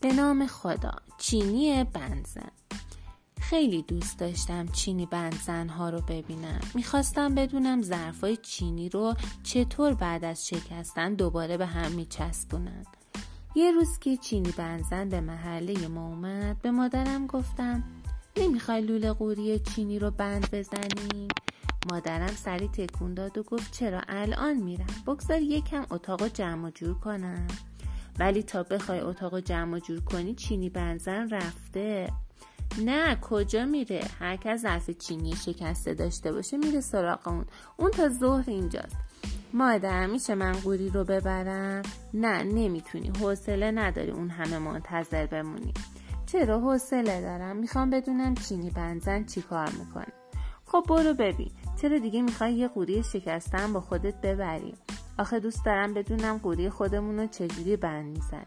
به نام خدا چینی بنزن خیلی دوست داشتم چینی بنزن ها رو ببینم. می‌خواستم بدونم ظرفای چینی رو چطور بعد از شکستن دوباره به هم میچسبونن. یه روز که چینی بنزن به محله ما اومد به مادرم گفتم نمی‌خوای لوله قوری چینی رو بند بزنیم مادرم سری تکون داد و گفت چرا الان میرم؟ بگذار یکم اتاق جمع جور کنم. ولی تا بخوای اتاق جمع جور کنی چینی بنزن رفته. نه کجا میره؟ هر کس ظرف چینی شکسته داشته باشه میره سراغ اون. اون تا ظهر اینجاست. مادر میشه من قوری رو ببرم؟ نه نمی‌تونی. حوصله نداری اون همه منتظر بمونی. چرا؟ حوصله دارم. می‌خوام بدونم چینی بنزن چی کار می‌کنه. خب برو ببین. چرا دیگه می‌خوای یه قوری شکستن با خودت ببری؟ آخه دوست دارم بدونم قوری خودمون رو چجوری بند می‌زنه.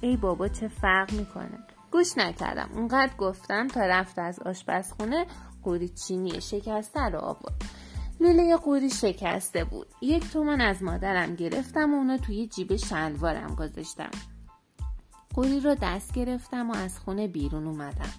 ای بابا چه فرق می‌کنه. گوش نکردم. اونقدر گفتم تا رفت از آشپزخونه قوری چینی شکسته رو آورد. لوله قوری شکسته بود. یک تومن از مادرم گرفتم و اونو توی جیب شلوارم گذاشتم. قوری رو دست گرفتم و از خونه بیرون اومدم.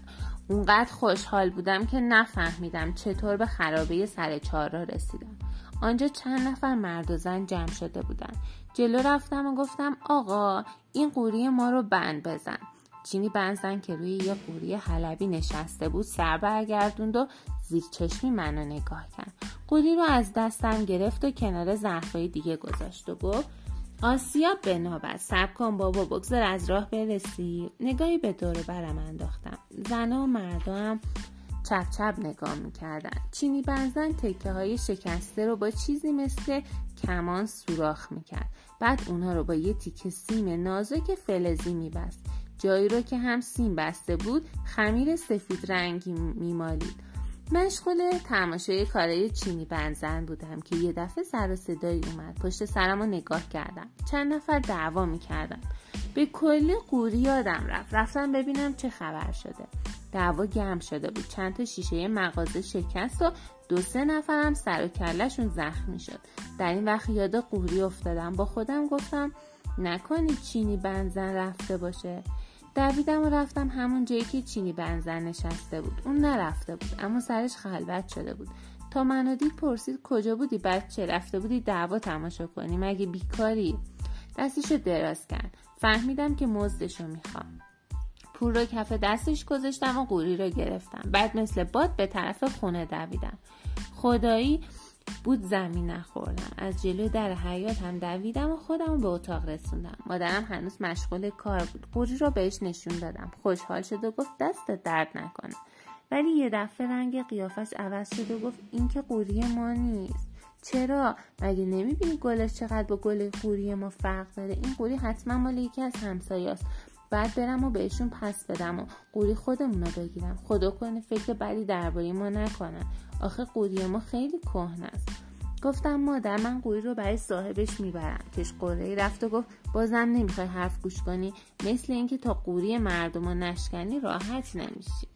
اونقدر خوشحال بودم که نفهمیدم چطور به خرابه سر چهار را رسیدم. آنجا چند نفر مرد و زن جمع شده بودن. جلو رفتم و گفتم آقا این قوری ما رو بند بزن. چینی بنزن که روی یه قوری حلبی نشسته بود سر برگردوند و زیر چشمی منو نگاه کرد. قوری رو از دستم گرفت و کنار ظرفای دیگه گذاشت و گفت آسیا بنابر سب کن بابا بگذار از راه برسی. نگاهی به دور برم انداختم. زنها و مردم چپ چپ نگاه می‌کردن. چینی بنزن تکه های شکسته رو با چیزی مثل کمان سوراخ می‌کرد. بعد اونها رو با یه تیکه سیم نازک فلزی میبست. جایی رو که هم سیم بسته بود خمیر سفید رنگی میمالید. مشغول تماشای کارای چینی بنزن بودم که یه دفعه سر و صدایی اومد. پشت سرم رو نگاه کردم. چند نفر دعوا می‌کردم به کلی قوری یادم رفت. رفتم ببینم چه خبر شده. دعوا گرم شده بود. چند تا شیشه مغازه شکست و دو سه نفرم سر و کلشون زخمی شد. در این وقت یاد قوری افتادم. با خودم گفتم نکنی چینی بنزن رفته باشه. دویدم و رفتم همون جایی که چینی بنزن نشسته بود. اون نرفته بود اما سرش خلوت شده بود. تا منو دید پرسید کجا بودی بچه؟ رفته بودی دعوا تماشا کنی؟ مگه بیکاری؟ دستشو دراز کرد. فهمیدم که مزدشو می‌خوام. پول رو کف دستش گذاشتم و قوری رو گرفتم. بعد مثل باد به طرف خونه دویدم. خدایی بود زمین نخوردم از جلو در حیات هم دویدم و خودم به اتاق رسوندم. مادرم هنوز مشغول کار بود. قوری رو بهش نشون دادم. خوشحال شد و گفت دست درد نکنه. ولی یه دفعه رنگ قیافش عوض شد و گفت این که قوری ما نیست. چرا؟ مگه نمی‌بینی گلش چقدر با گل قوری ما فرق داره؟ این قوری حتما مال یکی از همسایاست بعد برم و بهشون پس بدم و قوری خودمون رو بگیرم. خدا کنه فکر بدی درباره ما نکنن. آخه قوری ما خیلی کهنه است. گفتم مادر من قوری رو برای صاحبش می‌برم. کش قوری رفت و گفت بازم نمی‌خوای حرف گوش کنی. مثل اینکه تا قوری مردم رو نشکنی راحت نمیشی.